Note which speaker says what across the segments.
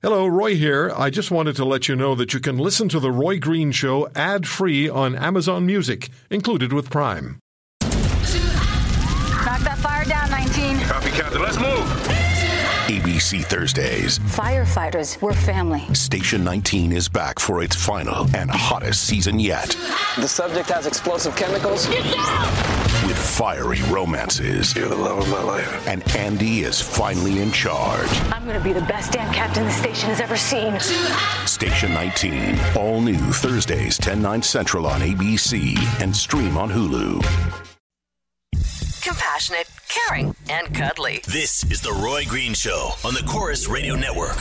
Speaker 1: Hello, Roy here. I just wanted to let you know that you can listen to The Roy Green Show ad free on Amazon Music, included with Prime.
Speaker 2: Knock that fire down, 19.
Speaker 3: Copy, Captain. Let's move.
Speaker 4: ABC Thursdays.
Speaker 2: Firefighters, we're family.
Speaker 4: Station 19 is back for its final and hottest season yet.
Speaker 5: The subject has explosive chemicals.
Speaker 4: With fiery romances.
Speaker 3: You're the love of my life.
Speaker 4: And Andy is finally in charge.
Speaker 2: I'm going to be the best damn captain the station has ever seen.
Speaker 4: Station 19. All new Thursdays, 10, 9 central on ABC and stream on Hulu.
Speaker 6: Compassionate, caring, and cuddly.
Speaker 7: This is The Roy Green Show on the Corus Radio Network.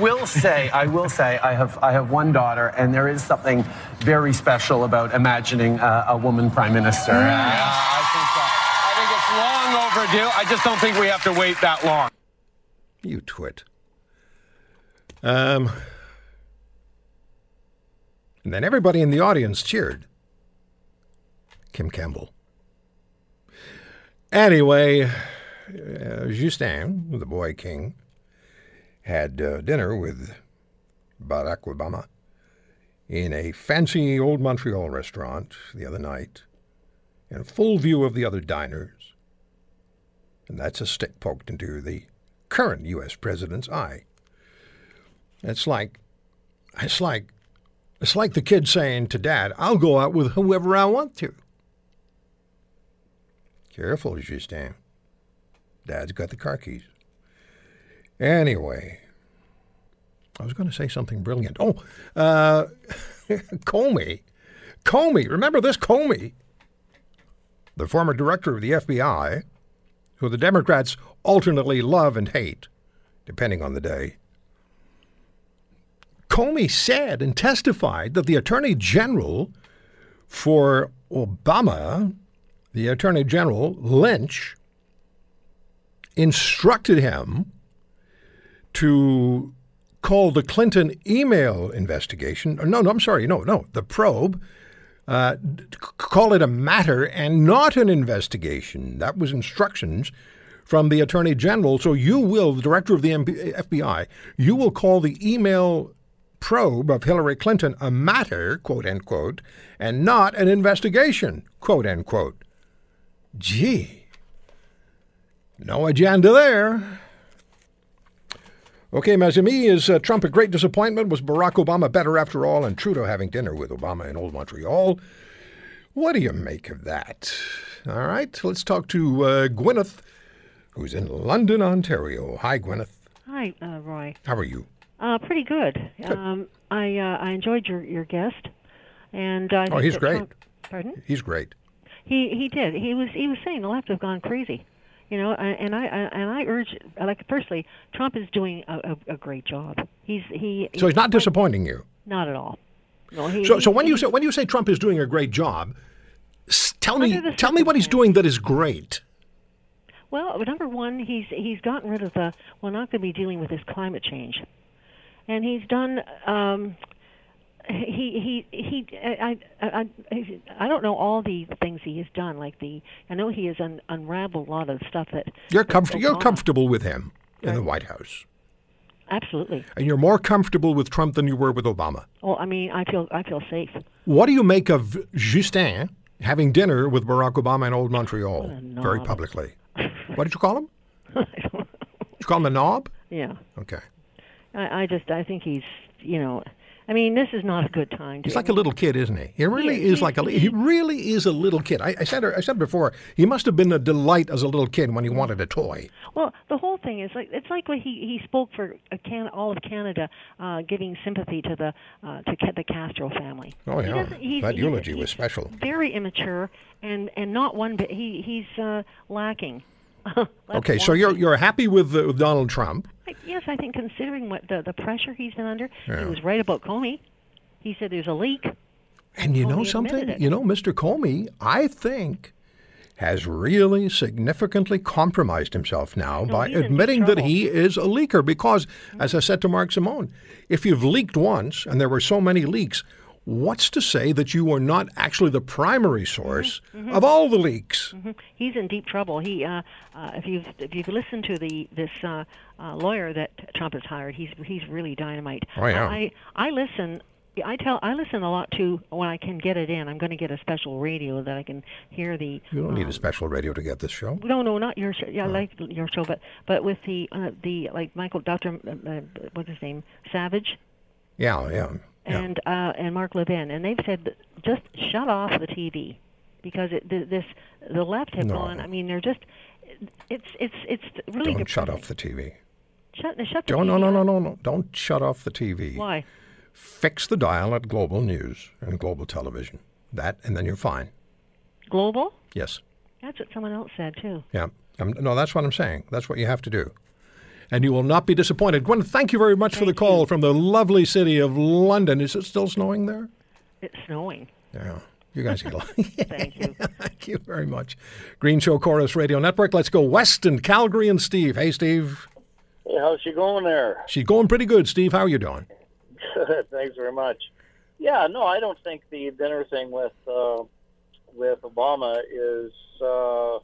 Speaker 8: Will say, I will say, I have, I have one daughter, and there is something very special about imagining uh, a woman prime minister. Uh, I, think, uh, I think it's long overdue. I just don't think we have to wait that long.
Speaker 1: You twit. Um, and then everybody in the audience cheered. Kim Campbell. Anyway, uh, Justin, the boy king, had uh, dinner with Barack Obama in a fancy old Montreal restaurant the other night, in full view of the other diners. And that's a stick poked into the current U.S. president's eye. It's like, it's like, it's like the kid saying to dad, "I'll go out with whoever I want to." Careful, Justin. Dad's got the car keys. Anyway, I was going to say something brilliant. Oh, uh, Comey. Comey. Remember this Comey? The former director of the FBI, who the Democrats alternately love and hate, depending on the day. Comey said and testified that the Attorney General for Obama, the Attorney General Lynch, instructed him to call the Clinton email investigation. No, no, I'm sorry. No, no, the probe. Uh, call it a matter and not an investigation. That was instructions from the Attorney General. So you will, the director of the FBI, you will call the email probe of Hillary Clinton a matter, quote unquote, and not an investigation, quote unquote. Gee, no agenda there. Okay, Mazimi, is uh, Trump a great disappointment? Was Barack Obama better after all? And Trudeau having dinner with Obama in Old Montreal. What do you make of that? All right, let's talk to uh, Gwyneth, who's in London, Ontario. Hi, Gwyneth.
Speaker 9: Hi, uh, Roy.
Speaker 1: How are you?
Speaker 9: Uh, pretty good.
Speaker 1: Good.
Speaker 9: Um, I uh, I enjoyed your your guest, and I
Speaker 1: Oh, he's great.
Speaker 9: Trump- pardon?
Speaker 1: He's great.
Speaker 9: He he did. He was he was saying the left have gone crazy, you know. And and I and I urge like firstly, Trump is doing a, a, a great job. He's he.
Speaker 1: So he's not disappointing you.
Speaker 9: Not at all. No, he,
Speaker 1: So, so when you say when you say Trump is doing a great job, tell me tell me what he's doing that is great.
Speaker 9: Well, number one, he's he's gotten rid of the. We're not going to be dealing with this climate change, and he's done. Um, he he he. I, I I I don't know all the things he has done. Like the, I know he has un, unraveled a lot of stuff that.
Speaker 1: You're
Speaker 9: that
Speaker 1: comfort you're comfortable with him in the White House,
Speaker 9: Absolutely.
Speaker 1: and you're more comfortable with Trump than you were with Obama.
Speaker 9: Well, I mean, I feel I feel safe.
Speaker 1: What do you make of Justin having dinner with Barack Obama in Old Montreal very publicly? What did you call him? Did you call him a knob?
Speaker 9: Yeah.
Speaker 1: Okay.
Speaker 9: I, I just I think he's you know, I mean, this is not a good time. To,
Speaker 1: He's like a little kid, isn't he? He really
Speaker 9: He-
Speaker 1: is
Speaker 9: he-
Speaker 1: like a he really is a little kid. I, I said I said before he must have been a delight as a little kid when he wanted a toy.
Speaker 9: Well, the whole thing is like it's like when he he spoke for a can, all of Canada, uh, giving sympathy to the uh, to the Castro family.
Speaker 1: Oh yeah,
Speaker 9: doesn't-
Speaker 1: that eulogy was special.
Speaker 9: Very immature and and not one bit. He he's uh, lacking.
Speaker 1: Okay, so you're you're happy with, uh, with Donald Trump.
Speaker 9: I- Yes, I think considering what the the pressure he's been under,
Speaker 1: Yeah.
Speaker 9: he was right about Comey. He said there's a leak.
Speaker 1: And you know something? You know, Mr. Comey, I think, has really significantly compromised himself now
Speaker 9: No,
Speaker 1: by admitting that he is a leaker. Because, as I said to Mark Simone, if you've leaked once and there were so many leaks, What's to say that you are not actually the primary source
Speaker 9: Mm-hmm.
Speaker 1: of all the leaks?
Speaker 9: He's in deep trouble. He, uh, uh, if you've if you've listened to the this uh, uh, lawyer that Trump has hired, he's he's really dynamite.
Speaker 1: Oh, yeah.
Speaker 9: I I listen. I tell I listen a lot to when I can get it in. I'm going to get a special radio that I can hear the.
Speaker 1: You don't need
Speaker 9: um,
Speaker 1: a special radio to get this show.
Speaker 9: No, no, not your show. Yeah, I like your show, but but with the uh, the like Michael Doctor, uh, uh, what's his name, Savage,
Speaker 1: Yeah, yeah. Yeah.
Speaker 9: and uh, and Mark Levin, and they've said just shut off the TV because it, th- this the left have
Speaker 1: No.
Speaker 9: gone. I mean, they're just it's it's it's really
Speaker 1: Don't shut off the TV.
Speaker 9: shut shut the
Speaker 1: Don't, no,
Speaker 9: TV
Speaker 1: no, no,
Speaker 9: off.
Speaker 1: no, no. Don't shut off the TV.
Speaker 9: Why?
Speaker 1: Fix the dial at Global News and Global Television. That, and then you're fine.
Speaker 9: Global?
Speaker 1: Yes.
Speaker 9: That's what someone else said too.
Speaker 1: Yeah. Um, no, that's what I'm saying. That's what you have to do. And you will not be disappointed. Gwen, thank you very much for the call from the lovely city of London. Is it still snowing there?
Speaker 9: It's snowing.
Speaker 1: Yeah. You guys get along.
Speaker 9: Thank you.
Speaker 1: Thank you very much. Green Show Corus Radio Network. Let's go west in Calgary and Steve. Hey, Steve.
Speaker 10: Hey, how's she going there?
Speaker 1: She's going pretty good. Steve, how are you doing? Good.
Speaker 10: Thanks very much. Yeah, no, I don't think the dinner thing with uh, with Obama is uh,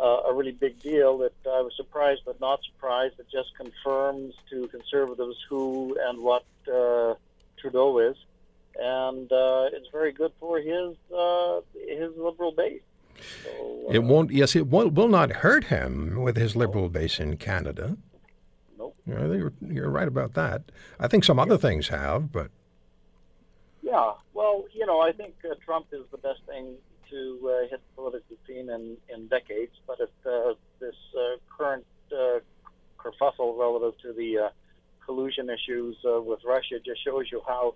Speaker 10: uh, a really big deal. That I was surprised, but not surprised. It just confirms to conservatives who and what uh, Trudeau is, and uh, it's very good for his uh, his liberal base. So, uh,
Speaker 1: It won't. Yes, it will, will not hurt him with his liberal base in Canada.
Speaker 10: Nope.
Speaker 1: Yeah, you're, you're right about that. I think some other things have, but
Speaker 10: Yeah, well, you know, I think uh, Trump is the best thing to uh, hit the political scene in, in decades. But it, uh, this uh, current uh, kerfuffle relative to the uh, collusion issues uh, with Russia just shows you how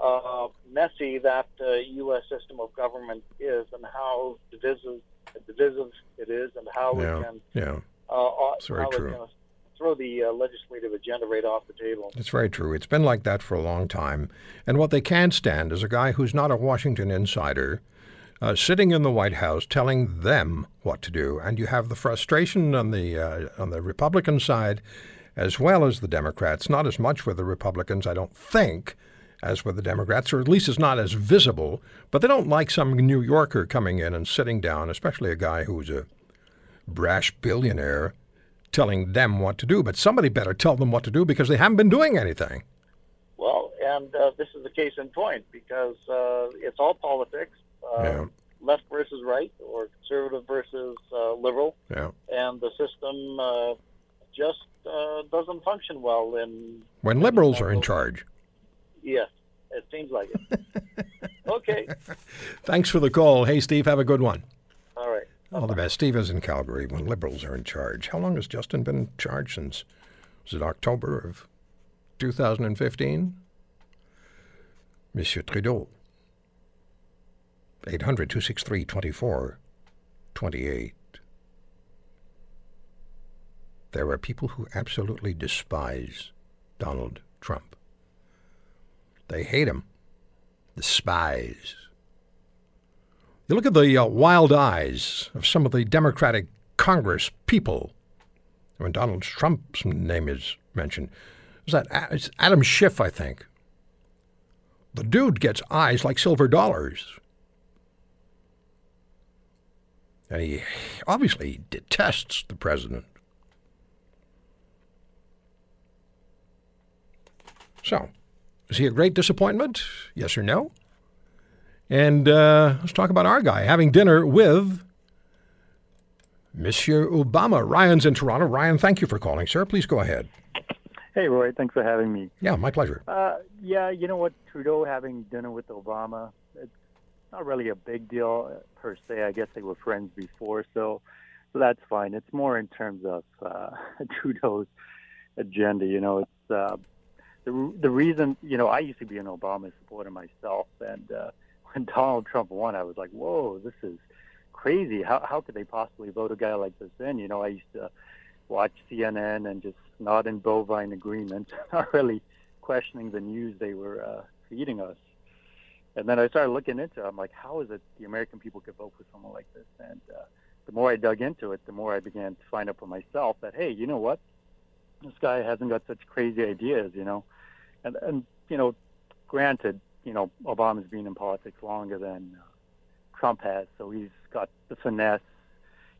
Speaker 10: uh, messy that uh, U.S. system of government is, and how divisive, divisive it is, and how
Speaker 1: yeah,
Speaker 10: it can
Speaker 1: yeah, It's very
Speaker 10: how
Speaker 1: true.
Speaker 10: it can throw the uh, legislative agenda right off the table.
Speaker 1: it's very true. It's been like that for a long time. And what they can't stand is a guy who's not a Washington insider. Uh, sitting in the White House, telling them what to do, and you have the frustration on the uh, on the Republican side, as well as the Democrats. Not as much with the Republicans, I don't think, as with the Democrats, or at least it's not as visible. But they don't like some New Yorker coming in and sitting down, especially a guy who's a brash billionaire, telling them what to do. But somebody better tell them what to do because they haven't been doing anything.
Speaker 10: Well, and uh, this is the case in point because uh, it's all politics, uh,
Speaker 1: Yeah.
Speaker 10: left versus right, or conservative versus uh, liberal,
Speaker 1: Yeah.
Speaker 10: and the system uh, just uh, doesn't function well. In
Speaker 1: When liberals are in charge.
Speaker 10: yes, it seems like it. okay,
Speaker 1: Thanks for the call. Hey, Steve, have a good one.
Speaker 10: all right.
Speaker 1: All the best. Steve is in Calgary when liberals are in charge. How long has Justin been in charge since? Was it October of 2015? Monsieur Trudeau. 800 263 2428. There are people who absolutely despise Donald Trump. They hate him. Despise. You look at the uh, wild eyes of some of the Democratic Congress people when Donald Trump's name is mentioned. Is that it's Adam Schiff, I think. The dude gets eyes like silver dollars. And he obviously detests the president. So, is he a great disappointment? Yes or no? And uh, let's talk about our guy having dinner with Monsieur Obama. Ryan's in Toronto. Ryan, thank you for calling, sir. Please go ahead.
Speaker 11: Hey, Roy. Thanks for having me.
Speaker 1: Yeah, my pleasure.
Speaker 11: Uh, yeah, you know what? Trudeau having dinner with Obama, not really a big deal uh, per se. I guess they were friends before, so so that's fine. It's more in terms of uh, Trudeau's agenda. You know, it's uh, the the reason. You know, I used to be an Obama supporter myself, and uh, when Donald Trump won, I was like, "Whoa, this is crazy! How how could they possibly vote a guy like this in?" You know, I used to watch CNN and just nod in bovine agreement, not really questioning the news they were uh, feeding us. And then I started looking into it. I'm like, how is it the American people could vote for someone like this? And uh, the more I dug into it, the more I began to find out for myself that, hey, you know what? This guy hasn't got such crazy ideas, you know. And, and you know, granted, you know, Obama's been in politics longer than uh, Trump has, so he's got the finesse.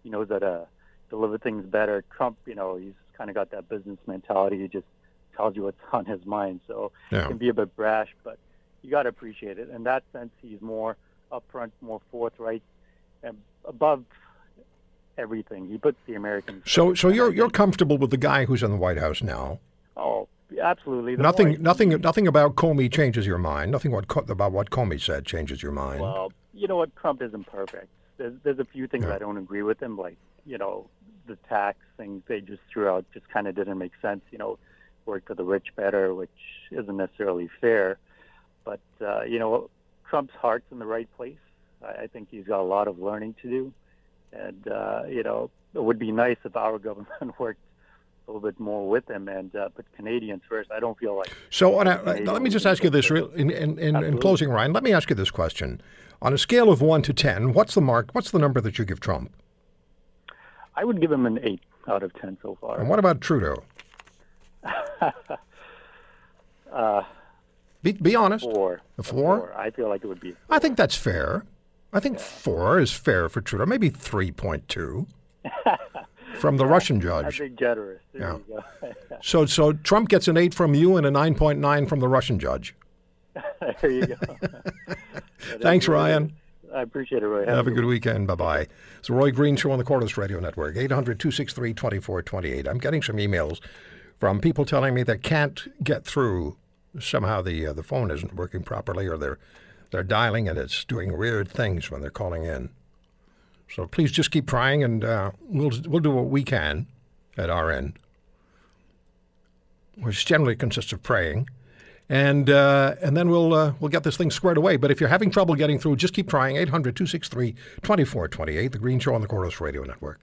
Speaker 11: He knows how to deliver things better. Trump, you know, he's kind of got that business mentality. He just tells you what's on his mind, so
Speaker 1: Yeah.
Speaker 11: it can be a bit brash, but you got to appreciate it. In that sense, he's more upfront, more forthright, and above everything, he puts the American.
Speaker 1: So, so you're you're comfortable with the guy who's in the White House now?
Speaker 11: Oh, absolutely. The
Speaker 1: nothing, nothing, nothing about Comey changes your mind. Nothing what about what Comey said changes your mind.
Speaker 11: Well, you know what? Trump isn't perfect. There's, there's a few things
Speaker 1: Yeah.
Speaker 11: I don't agree with him, like you know the tax things they just threw out just kind of didn't make sense. You know, work for the rich better, which isn't necessarily fair. But uh, you know, Trump's heart's in the right place. I, I think he's got a lot of learning to do, and uh, you know, it would be nice if our government worked a little bit more with him and uh, put Canadians first. I don't feel like
Speaker 1: So, on a, let me just ask you this, real, in, in, in, in closing, Ryan. Let me ask you this question: On a scale of one to ten, what's the mark? What's the number that you give Trump?
Speaker 11: I would give him an eight out of ten so far.
Speaker 1: And what about Trudeau?
Speaker 11: uh,
Speaker 1: Be, be honest.
Speaker 11: Four.
Speaker 1: A four?
Speaker 11: I feel like it would be.
Speaker 1: I think that's fair. I think four is fair for Trudeau. Maybe three point two from the Russian
Speaker 11: I
Speaker 1: judge.
Speaker 11: think generous. There
Speaker 1: Yeah.
Speaker 11: you go.
Speaker 1: So, so Trump gets an eight from you and a nine point nine from the Russian judge.
Speaker 11: there you go.
Speaker 1: Thanks, Ryan.
Speaker 11: I appreciate it, Roy.
Speaker 1: Have a good weekend. Bye bye. It's the Roy Green Show on the Corus Radio Network, 800 263 2428. I'm getting some emails from people telling me they can't get through. Somehow the uh, the phone isn't working properly or they're, they're dialing and it's doing weird things when they're calling in. So please just keep trying and uh, we'll, we'll do what we can at our end, which generally consists of praying. And uh, and then we'll uh, we'll get this thing squared away. But if you're having trouble getting through, just keep trying. 800 263 2428, The Green Show on the Corus Radio Network.